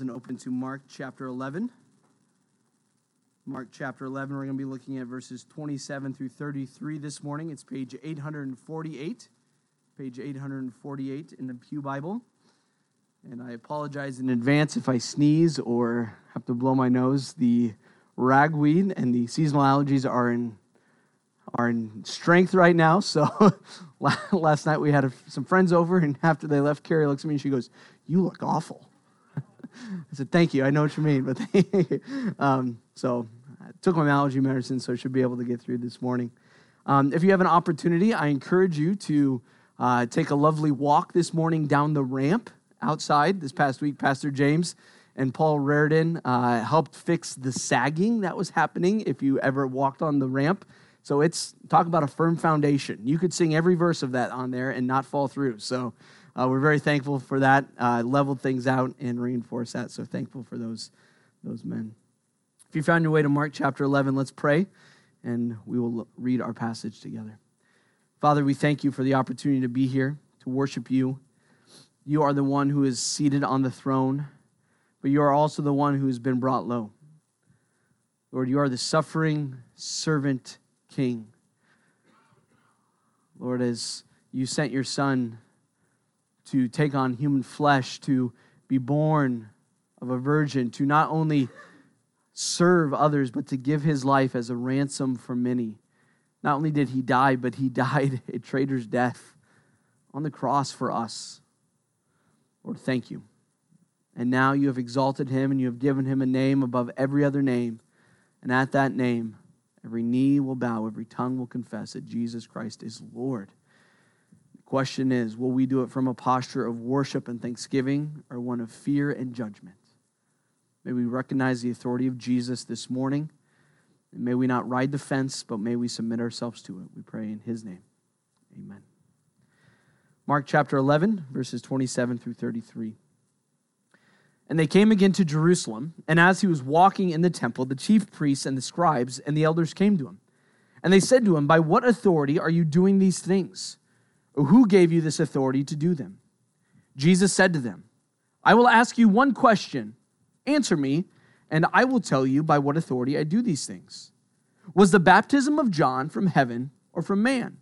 and open to Mark chapter 11. Mark chapter 11, we're going to be looking at verses 27 through 33 this morning. It's page 848, page 848 in the Pew Bible. And I apologize in advance if I sneeze or have to blow my nose. The ragweed and the seasonal allergies are in are in strength right now. So last night we had some friends over, and after they left, Carrie looks at me and she goes, "You look awful." I said, thank you. I know what you mean, but um, so I took my allergy medicine, so I should be able to get through this morning. Um, if you have an opportunity, I encourage you to uh, take a lovely walk this morning down the ramp outside. This past week, Pastor James and Paul Raridan uh, helped fix the sagging that was happening if you ever walked on the ramp. So it's talk about a firm foundation. You could sing every verse of that on there and not fall through. So uh, we're very thankful for that. Uh, leveled things out and reinforced that. So thankful for those, those men. If you found your way to Mark chapter 11, let's pray and we will read our passage together. Father, we thank you for the opportunity to be here, to worship you. You are the one who is seated on the throne, but you are also the one who has been brought low. Lord, you are the suffering servant king. Lord, as you sent your son to take on human flesh, to be born of a virgin, to not only serve others, but to give his life as a ransom for many. Not only did he die, but he died a traitor's death on the cross for us. Lord, thank you. And now you have exalted him and you have given him a name above every other name. And at that name, every knee will bow, every tongue will confess that Jesus Christ is Lord. Question is will we do it from a posture of worship and thanksgiving or one of fear and judgment? May we recognize the authority of Jesus this morning. And may we not ride the fence, but may we submit ourselves to it. We pray in his name. Amen. Mark chapter 11, verses 27 through 33. And they came again to Jerusalem, and as he was walking in the temple, the chief priests and the scribes and the elders came to him. And they said to him, By what authority are you doing these things? Who gave you this authority to do them? Jesus said to them, I will ask you one question. Answer me, and I will tell you by what authority I do these things. Was the baptism of John from heaven or from man?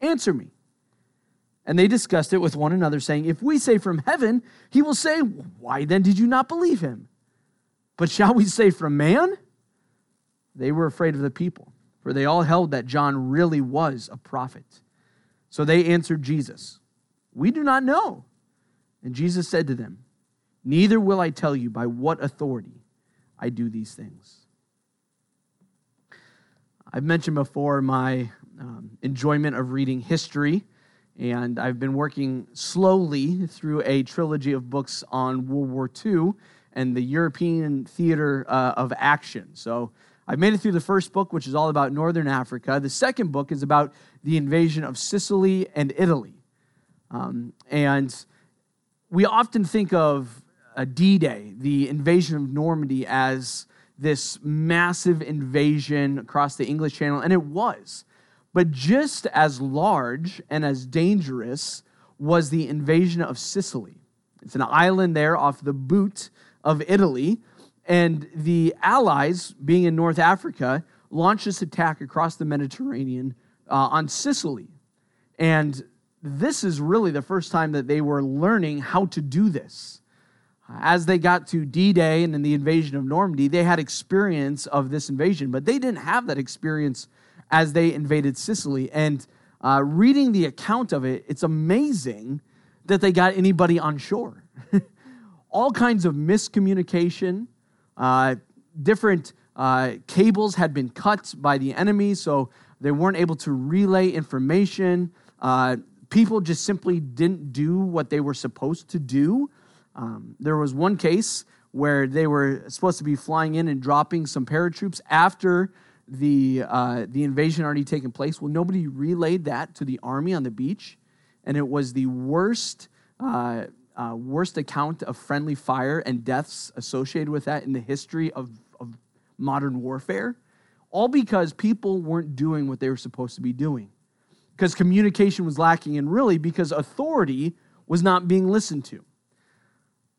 Answer me. And they discussed it with one another, saying, If we say from heaven, he will say, Why then did you not believe him? But shall we say from man? They were afraid of the people, for they all held that John really was a prophet. So they answered Jesus, We do not know. And Jesus said to them, Neither will I tell you by what authority I do these things. I've mentioned before my um, enjoyment of reading history, and I've been working slowly through a trilogy of books on World War II and the European theater uh, of action. So I've made it through the first book, which is all about Northern Africa. The second book is about the invasion of Sicily and Italy. Um, and we often think of a D Day, the invasion of Normandy, as this massive invasion across the English Channel, and it was. But just as large and as dangerous was the invasion of Sicily. It's an island there off the boot of Italy and the Allies, being in North Africa, launched this attack across the Mediterranean uh, on Sicily. And this is really the first time that they were learning how to do this. As they got to D Day and in the invasion of Normandy, they had experience of this invasion, but they didn't have that experience as they invaded Sicily. And uh, reading the account of it, it's amazing that they got anybody on shore. All kinds of miscommunication, uh, different uh, cables had been cut by the enemy, so they weren't able to relay information. Uh, people just simply didn't do what they were supposed to do. Um, there was one case where they were supposed to be flying in and dropping some paratroops after the uh, the invasion already taken place. Well, nobody relayed that to the army on the beach, and it was the worst uh, uh, worst account of friendly fire and deaths associated with that in the history of, of modern warfare, all because people weren't doing what they were supposed to be doing. Because communication was lacking, and really because authority was not being listened to.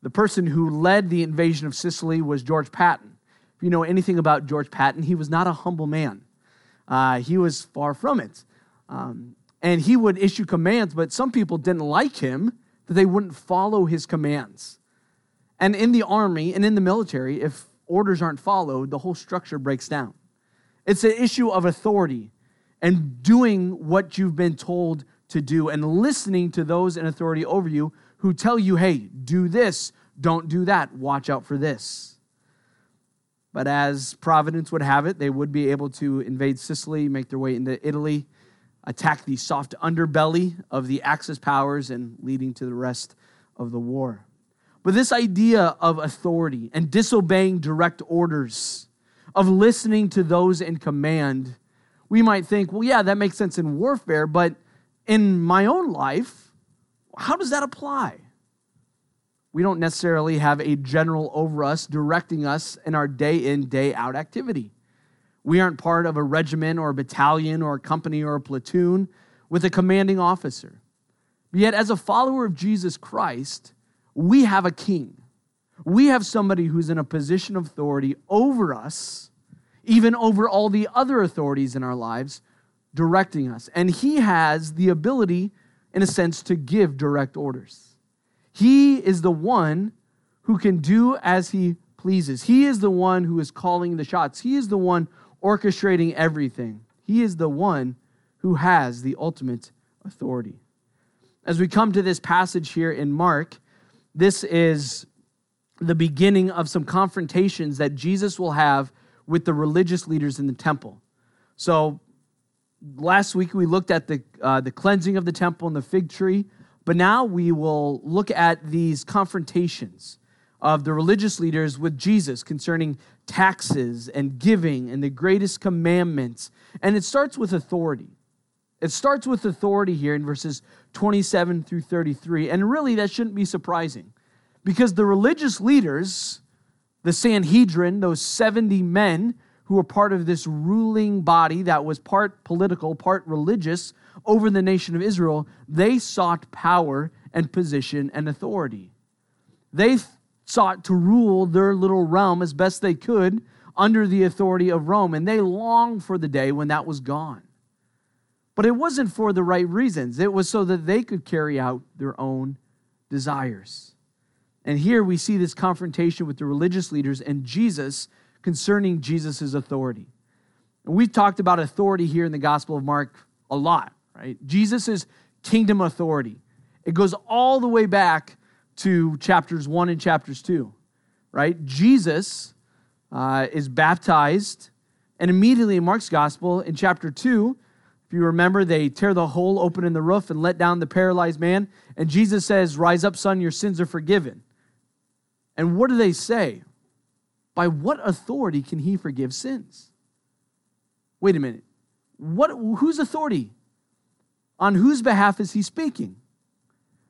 The person who led the invasion of Sicily was George Patton. If you know anything about George Patton, he was not a humble man. Uh, he was far from it. Um, and he would issue commands, but some people didn't like him that they wouldn't follow his commands. And in the army and in the military, if orders aren't followed, the whole structure breaks down. It's an issue of authority and doing what you've been told to do and listening to those in authority over you who tell you, hey, do this, don't do that, watch out for this. But as Providence would have it, they would be able to invade Sicily, make their way into Italy, attack the soft underbelly of the Axis powers, and leading to the rest of the war. But this idea of authority and disobeying direct orders, of listening to those in command, we might think, well, yeah, that makes sense in warfare, but in my own life, how does that apply? We don't necessarily have a general over us directing us in our day in, day out activity. We aren't part of a regiment or a battalion or a company or a platoon with a commanding officer. Yet, as a follower of Jesus Christ, we have a king. We have somebody who's in a position of authority over us, even over all the other authorities in our lives, directing us. And he has the ability, in a sense, to give direct orders. He is the one who can do as he pleases. He is the one who is calling the shots. He is the one orchestrating everything. He is the one who has the ultimate authority. As we come to this passage here in Mark, this is the beginning of some confrontations that Jesus will have with the religious leaders in the temple. So, last week we looked at the, uh, the cleansing of the temple and the fig tree, but now we will look at these confrontations of the religious leaders with Jesus concerning taxes and giving and the greatest commandments. And it starts with authority. It starts with authority here in verses 27 through 33. And really, that shouldn't be surprising because the religious leaders, the Sanhedrin, those 70 men who were part of this ruling body that was part political, part religious over the nation of Israel, they sought power and position and authority. They sought to rule their little realm as best they could under the authority of Rome, and they longed for the day when that was gone. But it wasn't for the right reasons, it was so that they could carry out their own desires. And here we see this confrontation with the religious leaders and Jesus concerning Jesus' authority. And we've talked about authority here in the Gospel of Mark a lot, right? Jesus' kingdom authority. It goes all the way back to chapters 1 and chapters 2, right? Jesus uh, is baptized, and immediately in Mark's gospel, in chapter 2, if you remember, they tear the hole open in the roof and let down the paralyzed man. And Jesus says, Rise up, son, your sins are forgiven. And what do they say? By what authority can he forgive sins? Wait a minute. What, whose authority? On whose behalf is he speaking?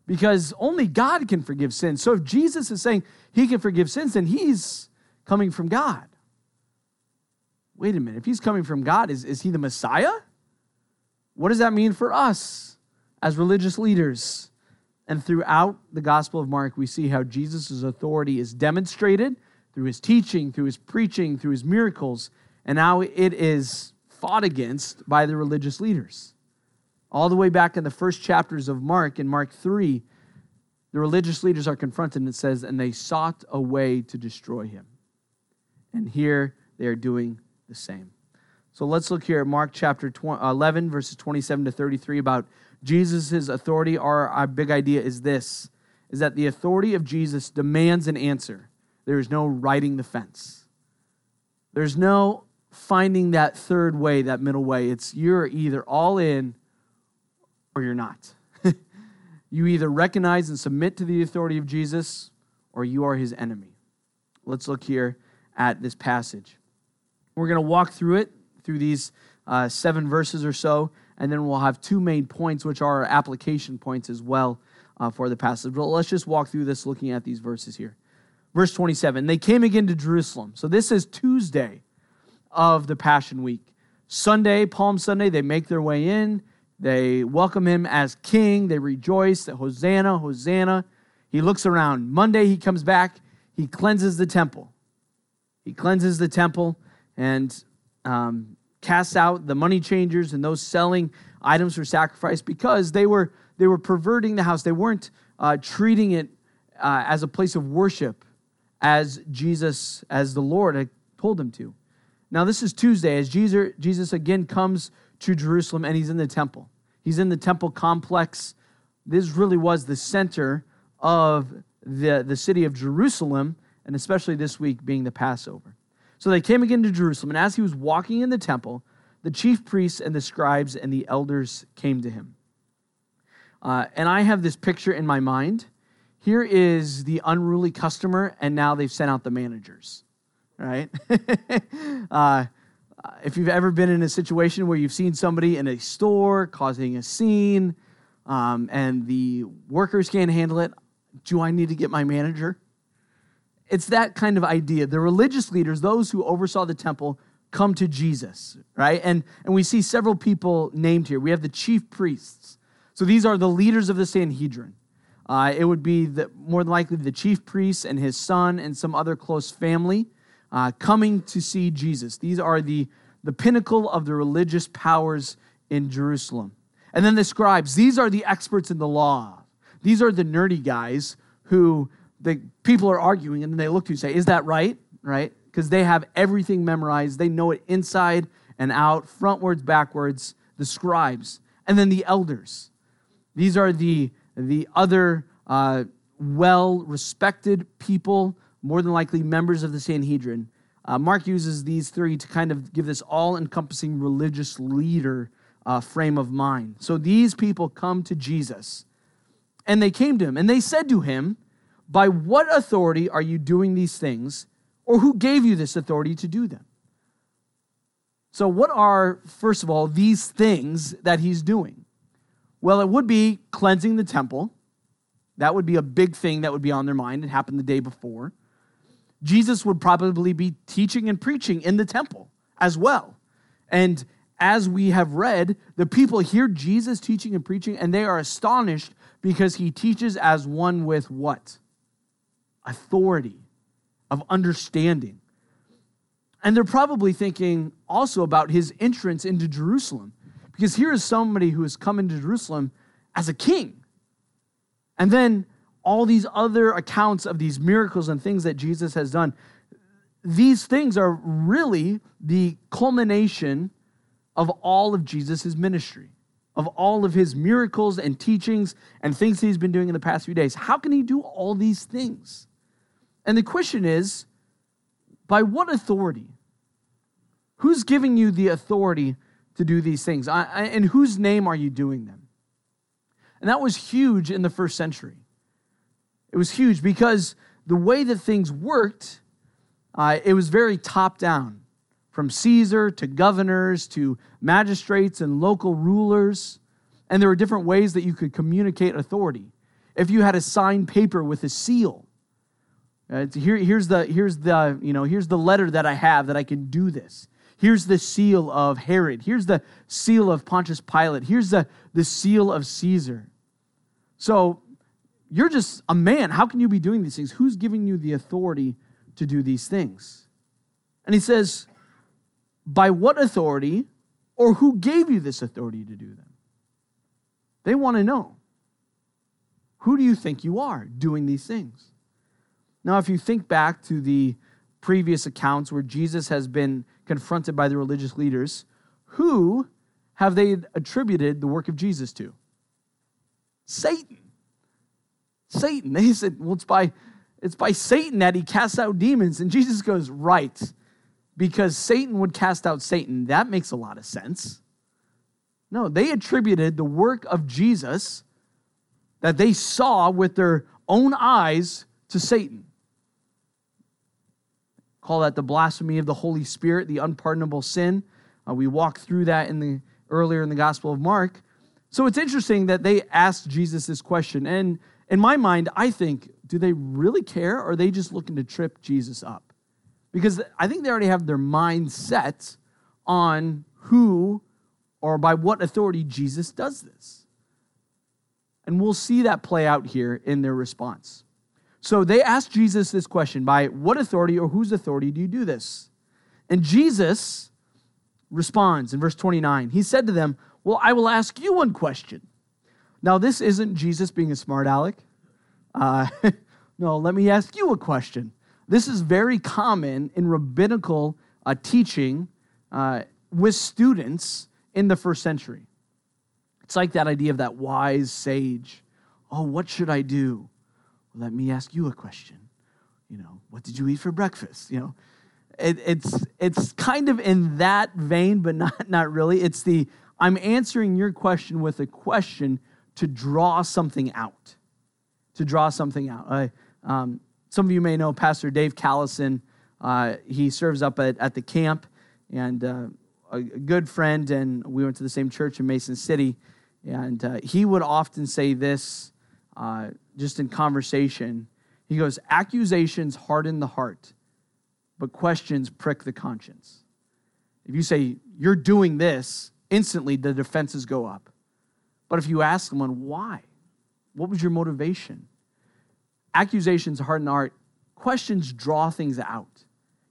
Because only God can forgive sins. So if Jesus is saying he can forgive sins, then he's coming from God. Wait a minute. If he's coming from God, is, is he the Messiah? What does that mean for us as religious leaders? And throughout the Gospel of Mark, we see how Jesus' authority is demonstrated through his teaching, through his preaching, through his miracles, and how it is fought against by the religious leaders. All the way back in the first chapters of Mark, in Mark 3, the religious leaders are confronted and it says, and they sought a way to destroy him. And here they are doing the same. So let's look here at Mark chapter uh, 11, verses 27 to 33 about Jesus' authority. Our, our big idea is this is that the authority of Jesus demands an answer. There is no riding the fence. There's no finding that third way, that middle way. It's you're either all in or you're not. you either recognize and submit to the authority of Jesus or you are his enemy. Let's look here at this passage. We're going to walk through it, through these uh, seven verses or so, and then we'll have two main points, which are application points as well uh, for the passage. But let's just walk through this looking at these verses here. Verse 27 They came again to Jerusalem. So this is Tuesday of the Passion Week. Sunday, Palm Sunday, they make their way in. They welcome him as king. They rejoice that Hosanna, Hosanna. He looks around. Monday, he comes back. He cleanses the temple. He cleanses the temple and um, casts out the money changers and those selling items for sacrifice because they were, they were perverting the house. They weren't uh, treating it uh, as a place of worship as Jesus, as the Lord had told them to. Now, this is Tuesday as Jesus, Jesus again comes to Jerusalem and he's in the temple. He's in the temple complex. This really was the center of the, the city of Jerusalem, and especially this week being the Passover. So they came again to Jerusalem, and as he was walking in the temple, the chief priests and the scribes and the elders came to him. Uh, and I have this picture in my mind. Here is the unruly customer, and now they've sent out the managers, right? uh, if you've ever been in a situation where you've seen somebody in a store causing a scene um, and the workers can't handle it, do I need to get my manager? It's that kind of idea. The religious leaders, those who oversaw the temple, come to Jesus, right? And, and we see several people named here. We have the chief priests. So these are the leaders of the Sanhedrin. Uh, it would be the, more than likely the chief priest and his son and some other close family uh, coming to see Jesus. These are the, the pinnacle of the religious powers in Jerusalem. And then the scribes, these are the experts in the law. These are the nerdy guys who the people are arguing and then they look to you and say, Is that right? Right? Because they have everything memorized. They know it inside and out, frontwards, backwards, the scribes. And then the elders. These are the, the other uh, well respected people more than likely members of the Sanhedrin. Uh, Mark uses these three to kind of give this all encompassing religious leader uh, frame of mind. So these people come to Jesus and they came to him and they said to him, By what authority are you doing these things, or who gave you this authority to do them? So, what are, first of all, these things that he's doing? Well, it would be cleansing the temple. That would be a big thing that would be on their mind. It happened the day before. Jesus would probably be teaching and preaching in the temple as well. And as we have read, the people hear Jesus teaching and preaching, and they are astonished because he teaches as one with what? Authority, of understanding. And they're probably thinking also about his entrance into Jerusalem, because here is somebody who has come into Jerusalem as a king. And then all these other accounts of these miracles and things that Jesus has done, these things are really the culmination of all of Jesus' ministry, of all of his miracles and teachings and things he's been doing in the past few days. How can he do all these things? And the question is by what authority? Who's giving you the authority to do these things? In whose name are you doing them? And that was huge in the first century. It was huge because the way that things worked, uh, it was very top down from Caesar to governors to magistrates and local rulers. And there were different ways that you could communicate authority. If you had a signed paper with a seal, uh, here, here's the here's the you know here's the letter that I have that I can do this. Here's the seal of Herod. Here's the seal of Pontius Pilate. Here's the, the seal of Caesar. So you're just a man. How can you be doing these things? Who's giving you the authority to do these things? And he says, By what authority or who gave you this authority to do them? They want to know. Who do you think you are doing these things? Now, if you think back to the previous accounts where Jesus has been confronted by the religious leaders, who have they attributed the work of Jesus to? Satan. Satan. They said, well, it's by, it's by Satan that he casts out demons. And Jesus goes, right, because Satan would cast out Satan. That makes a lot of sense. No, they attributed the work of Jesus that they saw with their own eyes to Satan. Call that the blasphemy of the Holy Spirit, the unpardonable sin. Uh, we walked through that in the earlier in the Gospel of Mark. So it's interesting that they asked Jesus this question. And in my mind, I think, do they really care or are they just looking to trip Jesus up? Because I think they already have their mind set on who or by what authority Jesus does this. And we'll see that play out here in their response. So they asked Jesus this question By what authority or whose authority do you do this? And Jesus responds in verse 29. He said to them, Well, I will ask you one question. Now, this isn't Jesus being a smart aleck. Uh, no, let me ask you a question. This is very common in rabbinical uh, teaching uh, with students in the first century. It's like that idea of that wise sage. Oh, what should I do? Let me ask you a question. You know, what did you eat for breakfast? You know, it, it's it's kind of in that vein, but not not really. It's the I'm answering your question with a question to draw something out, to draw something out. I, um, some of you may know Pastor Dave Callison. Uh, he serves up at, at the camp, and uh, a good friend, and we went to the same church in Mason City. And uh, he would often say this uh, just in conversation. He goes, Accusations harden the heart, but questions prick the conscience. If you say, You're doing this, instantly the defenses go up. But if you ask someone, Why? What was your motivation? Accusations harden the heart. Questions draw things out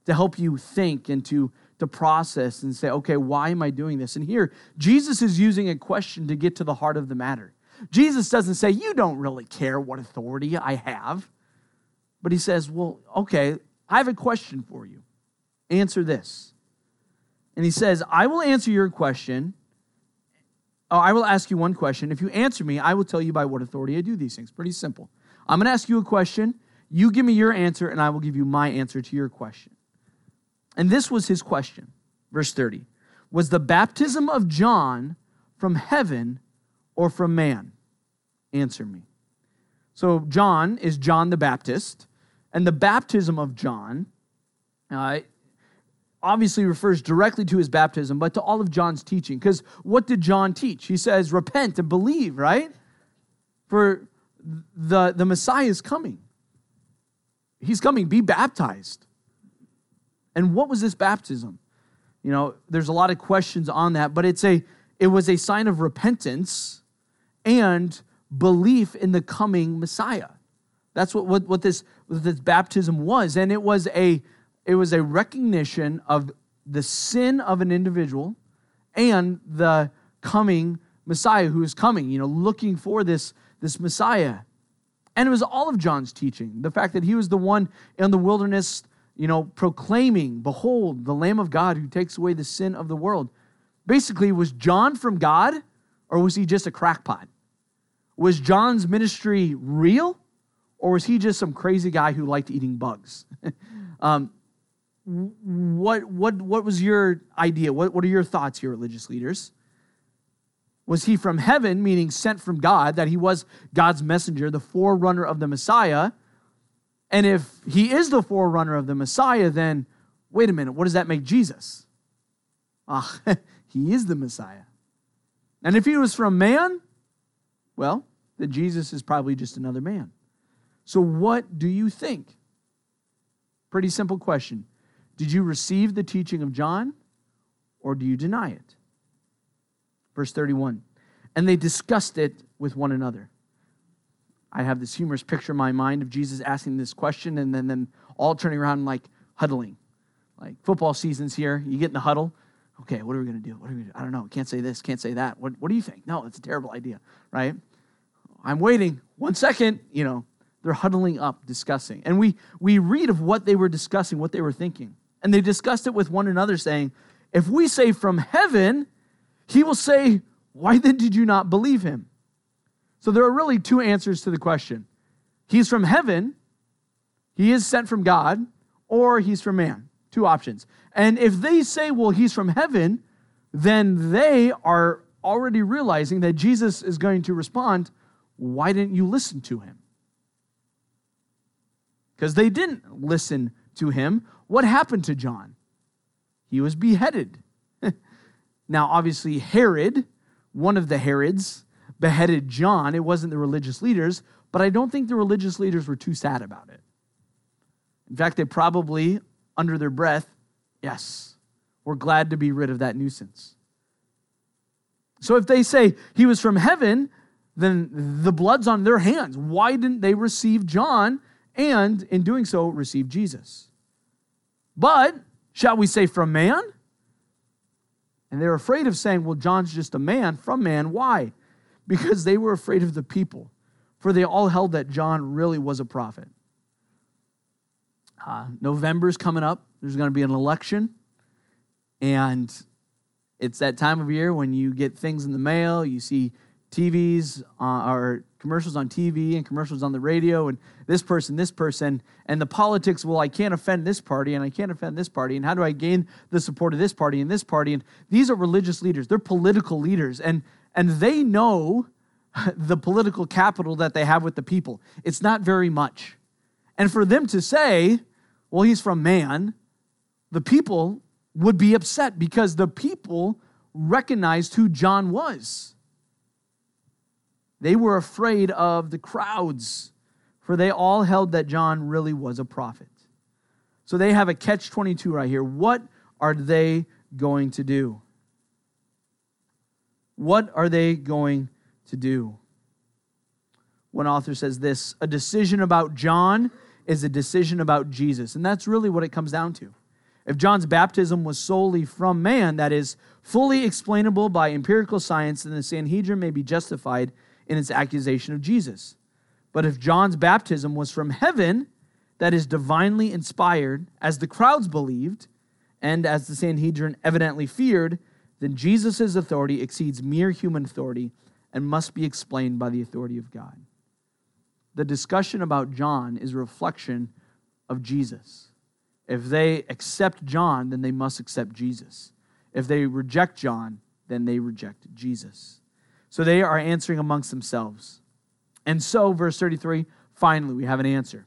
to help you think and to to process and say, okay, why am I doing this? And here, Jesus is using a question to get to the heart of the matter. Jesus doesn't say, you don't really care what authority I have. But he says, well, okay, I have a question for you. Answer this. And he says, I will answer your question. Oh, I will ask you one question. If you answer me, I will tell you by what authority I do these things. Pretty simple. I'm going to ask you a question. You give me your answer, and I will give you my answer to your question. And this was his question. Verse 30 Was the baptism of John from heaven or from man? Answer me. So, John is John the Baptist, and the baptism of John uh, obviously refers directly to his baptism, but to all of John's teaching. Because what did John teach? He says, Repent and believe, right? For the, the Messiah is coming. He's coming. Be baptized. And what was this baptism? You know, there's a lot of questions on that, but it's a it was a sign of repentance and belief in the coming Messiah. That's what, what, what, this, what this baptism was. And it was a it was a recognition of the sin of an individual and the coming Messiah who is coming, you know, looking for this, this Messiah. And it was all of John's teaching. The fact that he was the one in the wilderness you know, proclaiming, Behold, the Lamb of God who takes away the sin of the world. Basically, was John from God or was he just a crackpot? Was John's ministry real or was he just some crazy guy who liked eating bugs? um, what, what, what was your idea? What, what are your thoughts here, religious leaders? Was he from heaven, meaning sent from God, that he was God's messenger, the forerunner of the Messiah? And if he is the forerunner of the Messiah, then wait a minute, what does that make Jesus? Ah, he is the Messiah. And if he was from man, well, then Jesus is probably just another man. So, what do you think? Pretty simple question. Did you receive the teaching of John or do you deny it? Verse 31 And they discussed it with one another. I have this humorous picture in my mind of Jesus asking this question and then them all turning around and like huddling. Like football season's here, you get in the huddle. Okay, what are we going to do? What are we going to do? I don't know. Can't say this, can't say that. What, what do you think? No, it's a terrible idea, right? I'm waiting. One second, you know, they're huddling up, discussing. And we, we read of what they were discussing, what they were thinking. And they discussed it with one another, saying, If we say from heaven, he will say, Why then did you not believe him? So there are really two answers to the question He's from heaven, he is sent from God, or he's from man. Two options. And if they say, well, he's from heaven, then they are already realizing that Jesus is going to respond, why didn't you listen to him? Because they didn't listen to him. What happened to John? He was beheaded. now, obviously, Herod, one of the Herods, beheaded John. It wasn't the religious leaders, but I don't think the religious leaders were too sad about it. In fact, they probably, under their breath, yes, were glad to be rid of that nuisance. So if they say he was from heaven, then the blood's on their hands. Why didn't they receive John and in doing so, receive Jesus. But, shall we say, from man? And they're afraid of saying, well, John's just a man from man. Why? Because they were afraid of the people, for they all held that John really was a prophet. Uh, November's coming up. There's going to be an election. And it's that time of year when you get things in the mail, you see TVs uh, or commercials on TV and commercials on the radio, and this person, this person, and the politics. Well, I can't offend this party, and I can't offend this party, and how do I gain the support of this party and this party? And these are religious leaders; they're political leaders, and and they know the political capital that they have with the people. It's not very much, and for them to say, "Well, he's from man," the people would be upset because the people recognized who John was. They were afraid of the crowds, for they all held that John really was a prophet. So they have a catch 22 right here. What are they going to do? What are they going to do? One author says this a decision about John is a decision about Jesus. And that's really what it comes down to. If John's baptism was solely from man, that is, fully explainable by empirical science, then the Sanhedrin may be justified in its accusation of Jesus. But if John's baptism was from heaven, that is divinely inspired, as the crowds believed, and as the Sanhedrin evidently feared, then Jesus' authority exceeds mere human authority and must be explained by the authority of God. The discussion about John is a reflection of Jesus. If they accept John, then they must accept Jesus. If they reject John, then they reject Jesus. So they are answering amongst themselves. And so, verse 33, finally, we have an answer.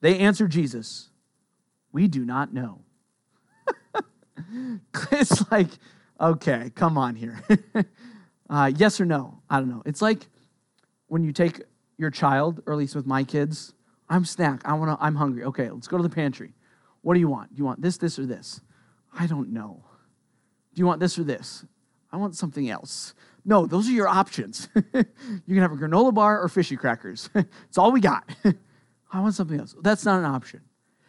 They answer Jesus, We do not know. it's like, okay, come on here. uh, yes or no? I don't know. It's like when you take your child, or at least with my kids, I'm snack. I want to. I'm hungry. Okay, let's go to the pantry. What do you want? Do you want this, this, or this? I don't know. Do you want this or this? I want something else. No, those are your options. you can have a granola bar or fishy crackers. it's all we got. I want something else. That's not an option.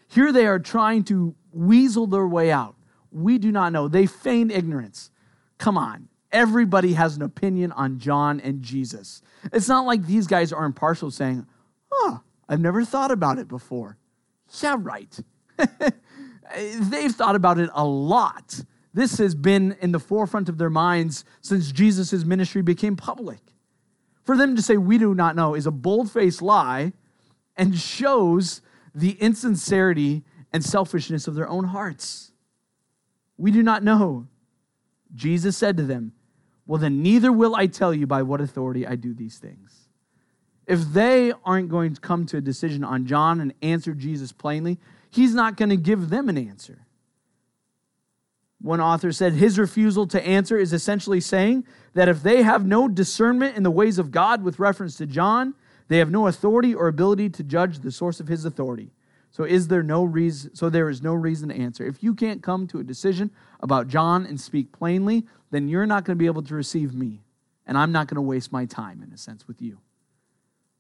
Here they are trying to weasel their way out. We do not know. They feign ignorance. Come on. Everybody has an opinion on John and Jesus. It's not like these guys are impartial saying, oh, I've never thought about it before. Yeah, right. They've thought about it a lot. This has been in the forefront of their minds since Jesus' ministry became public. For them to say, we do not know, is a bold faced lie and shows the insincerity and selfishness of their own hearts. We do not know. Jesus said to them, Well, then neither will I tell you by what authority I do these things. If they aren't going to come to a decision on John and answer Jesus plainly, he's not going to give them an answer. One author said his refusal to answer is essentially saying that if they have no discernment in the ways of God with reference to John, they have no authority or ability to judge the source of his authority. So is there no reason so there is no reason to answer. If you can't come to a decision about John and speak plainly, then you're not going to be able to receive me, and I'm not going to waste my time in a sense with you.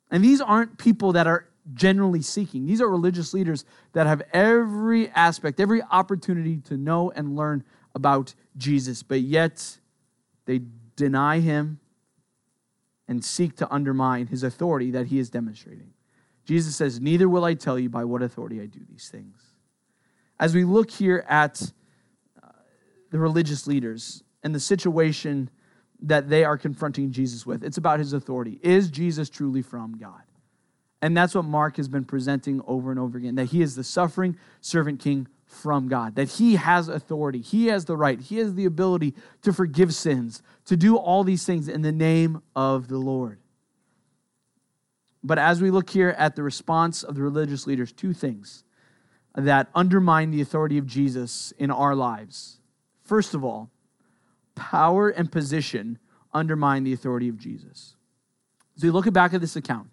And these aren't people that are generally seeking. These are religious leaders that have every aspect, every opportunity to know and learn about Jesus, but yet they deny him and seek to undermine his authority that he is demonstrating. Jesus says, Neither will I tell you by what authority I do these things. As we look here at uh, the religious leaders and the situation that they are confronting Jesus with, it's about his authority. Is Jesus truly from God? And that's what Mark has been presenting over and over again that he is the suffering servant king from God, that he has authority, he has the right, he has the ability to forgive sins, to do all these things in the name of the Lord. But as we look here at the response of the religious leaders, two things that undermine the authority of Jesus in our lives. First of all, power and position undermine the authority of Jesus. So you look back at this account.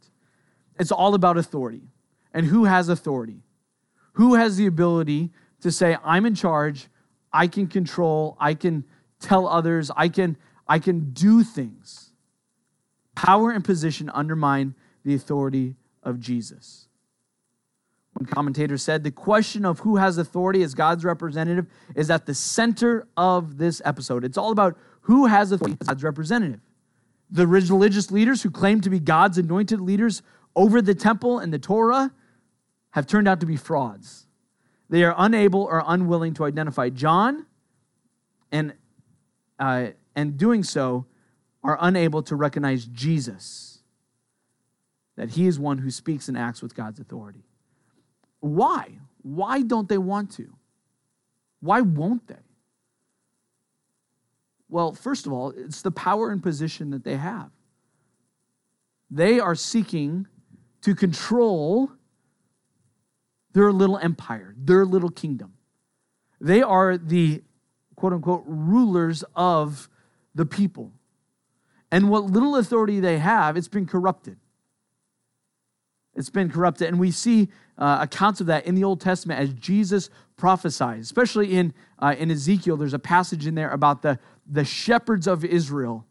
It's all about authority. And who has authority? Who has the ability to say, I'm in charge, I can control, I can tell others, I can, I can do things? Power and position undermine the authority of Jesus. One commentator said the question of who has authority as God's representative is at the center of this episode. It's all about who has authority as God's representative. The religious leaders who claim to be God's anointed leaders over the temple and the Torah have turned out to be frauds. They are unable or unwilling to identify John, and, uh, and doing so, are unable to recognize Jesus, that he is one who speaks and acts with God's authority. Why? Why don't they want to? Why won't they? Well, first of all, it's the power and position that they have. They are seeking to control their little empire, their little kingdom. They are the quote unquote rulers of the people. And what little authority they have, it's been corrupted. It's been corrupted. And we see uh, accounts of that in the Old Testament as Jesus prophesied, especially in, uh, in Ezekiel. There's a passage in there about the, the shepherds of Israel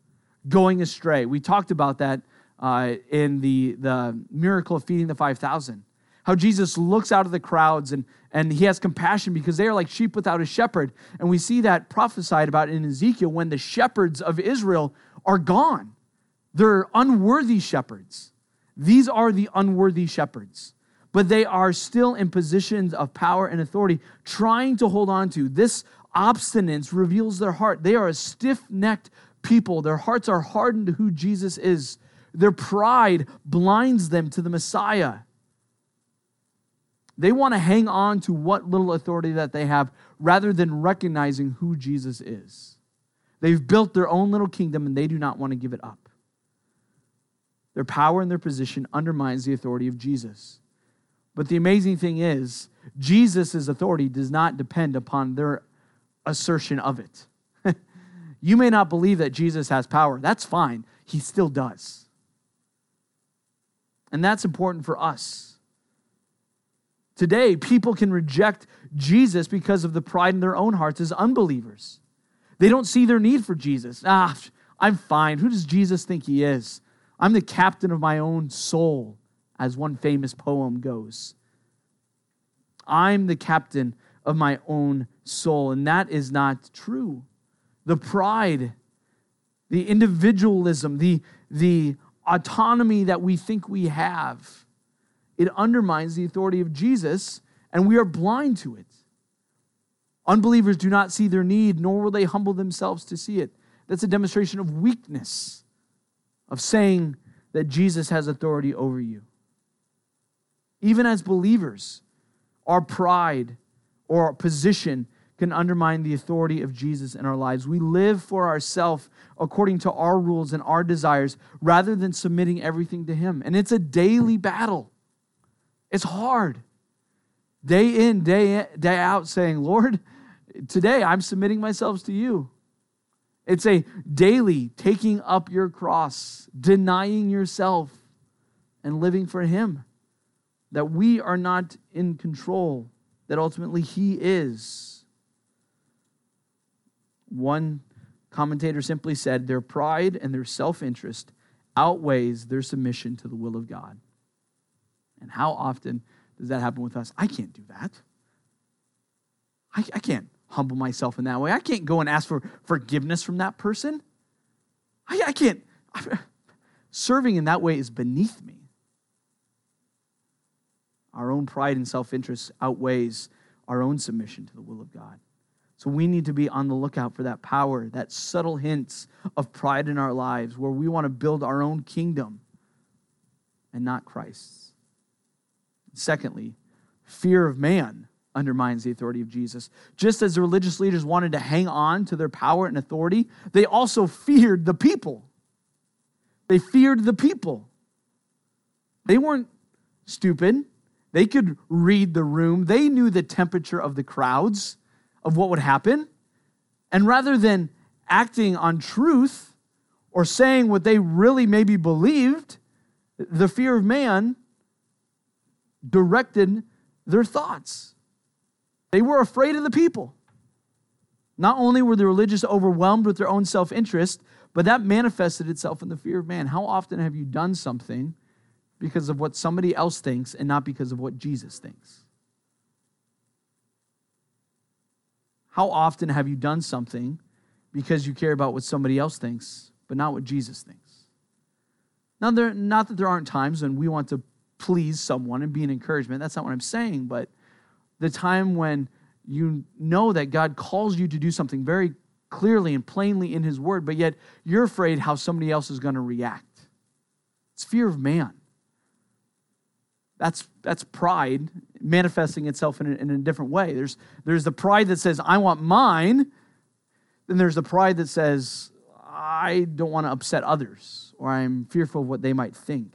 going astray. We talked about that uh, in the, the miracle of feeding the 5,000. How Jesus looks out of the crowds and, and he has compassion because they are like sheep without a shepherd. And we see that prophesied about in Ezekiel when the shepherds of Israel are gone. They're unworthy shepherds. These are the unworthy shepherds. But they are still in positions of power and authority, trying to hold on to. This obstinance reveals their heart. They are a stiff necked people. Their hearts are hardened to who Jesus is. Their pride blinds them to the Messiah. They want to hang on to what little authority that they have rather than recognizing who Jesus is. They've built their own little kingdom and they do not want to give it up. Their power and their position undermines the authority of Jesus. But the amazing thing is, Jesus' authority does not depend upon their assertion of it. you may not believe that Jesus has power. That's fine. He still does. And that's important for us. Today, people can reject Jesus because of the pride in their own hearts as unbelievers. They don't see their need for Jesus. Ah, I'm fine. Who does Jesus think he is? I'm the captain of my own soul, as one famous poem goes. I'm the captain of my own soul, and that is not true. The pride, the individualism, the, the autonomy that we think we have, it undermines the authority of Jesus, and we are blind to it. Unbelievers do not see their need, nor will they humble themselves to see it. That's a demonstration of weakness, of saying that Jesus has authority over you. Even as believers, our pride or our position can undermine the authority of Jesus in our lives. We live for ourselves according to our rules and our desires rather than submitting everything to Him. And it's a daily battle. It's hard. Day in, day in, day out saying, "Lord, today I'm submitting myself to you." It's a daily taking up your cross, denying yourself and living for him. That we are not in control, that ultimately he is. One commentator simply said, Their pride and their self interest outweighs their submission to the will of God. And how often does that happen with us? I can't do that. I, I can't humble myself in that way. I can't go and ask for forgiveness from that person. I, I can't. I, serving in that way is beneath me. Our own pride and self interest outweighs our own submission to the will of God. So we need to be on the lookout for that power, that subtle hints of pride in our lives where we want to build our own kingdom and not Christ's. Secondly, fear of man undermines the authority of Jesus. Just as the religious leaders wanted to hang on to their power and authority, they also feared the people. They feared the people. They weren't stupid. They could read the room. They knew the temperature of the crowds of what would happen. And rather than acting on truth or saying what they really maybe believed, the fear of man directed their thoughts. They were afraid of the people. Not only were the religious overwhelmed with their own self interest, but that manifested itself in the fear of man. How often have you done something because of what somebody else thinks and not because of what Jesus thinks? How often have you done something because you care about what somebody else thinks, but not what Jesus thinks? Now, there, not that there aren't times when we want to please someone and be an encouragement. That's not what I'm saying, but the time when you know that God calls you to do something very clearly and plainly in His Word, but yet you're afraid how somebody else is going to react. It's fear of man. That's, that's pride manifesting itself in a, in a different way. There's, there's the pride that says, I want mine. Then there's the pride that says, I don't want to upset others, or I'm fearful of what they might think.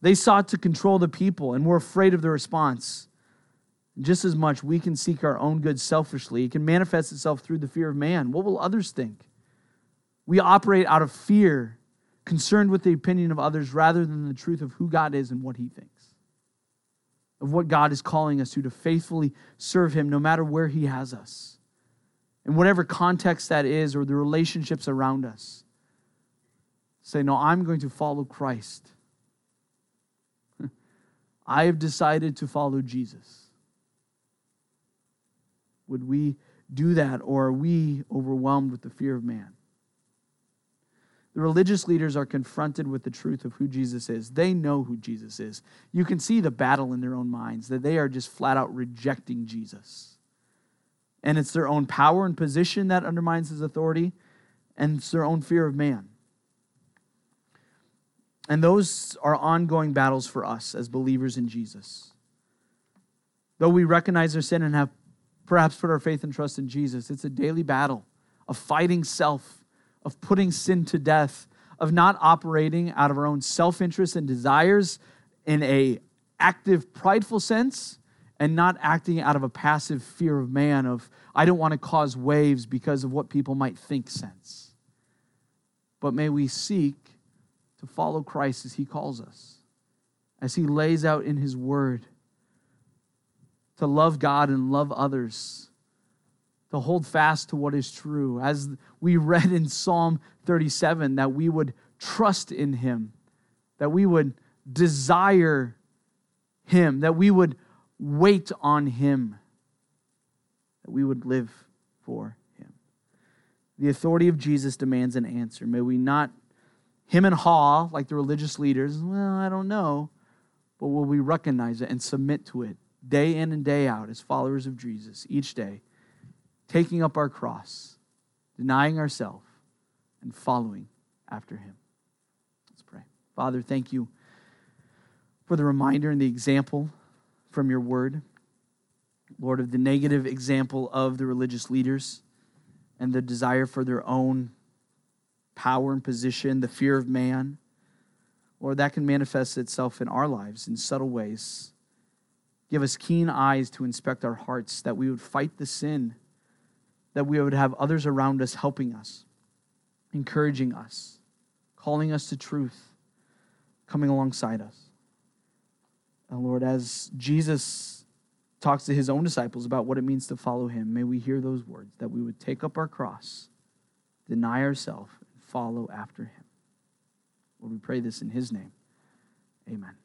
They sought to control the people and were afraid of the response. Just as much, we can seek our own good selfishly. It can manifest itself through the fear of man. What will others think? We operate out of fear, concerned with the opinion of others rather than the truth of who God is and what he thinks, of what God is calling us to, to faithfully serve him no matter where he has us, in whatever context that is or the relationships around us. Say, No, I'm going to follow Christ. I have decided to follow Jesus. Would we do that, or are we overwhelmed with the fear of man? The religious leaders are confronted with the truth of who Jesus is. They know who Jesus is. You can see the battle in their own minds that they are just flat out rejecting Jesus. And it's their own power and position that undermines his authority, and it's their own fear of man. And those are ongoing battles for us as believers in Jesus. Though we recognize our sin and have perhaps put our faith and trust in Jesus. It's a daily battle of fighting self, of putting sin to death, of not operating out of our own self-interest and desires in a active prideful sense and not acting out of a passive fear of man of I don't want to cause waves because of what people might think sense. But may we seek to follow Christ as he calls us, as he lays out in his word to love God and love others, to hold fast to what is true. As we read in Psalm 37, that we would trust in Him, that we would desire Him, that we would wait on Him, that we would live for Him. The authority of Jesus demands an answer. May we not him and haw like the religious leaders. Well, I don't know. But will we recognize it and submit to it day in and day out as followers of Jesus, each day, taking up our cross, denying ourselves, and following after him. Let's pray. Father, thank you for the reminder and the example from your word. Lord, of the negative example of the religious leaders and the desire for their own power and position, the fear of man. Lord, that can manifest itself in our lives in subtle ways Give us keen eyes to inspect our hearts, that we would fight the sin, that we would have others around us helping us, encouraging us, calling us to truth, coming alongside us. And Lord, as Jesus talks to his own disciples about what it means to follow him, may we hear those words, that we would take up our cross, deny ourselves, and follow after him. Lord, we pray this in his name. Amen.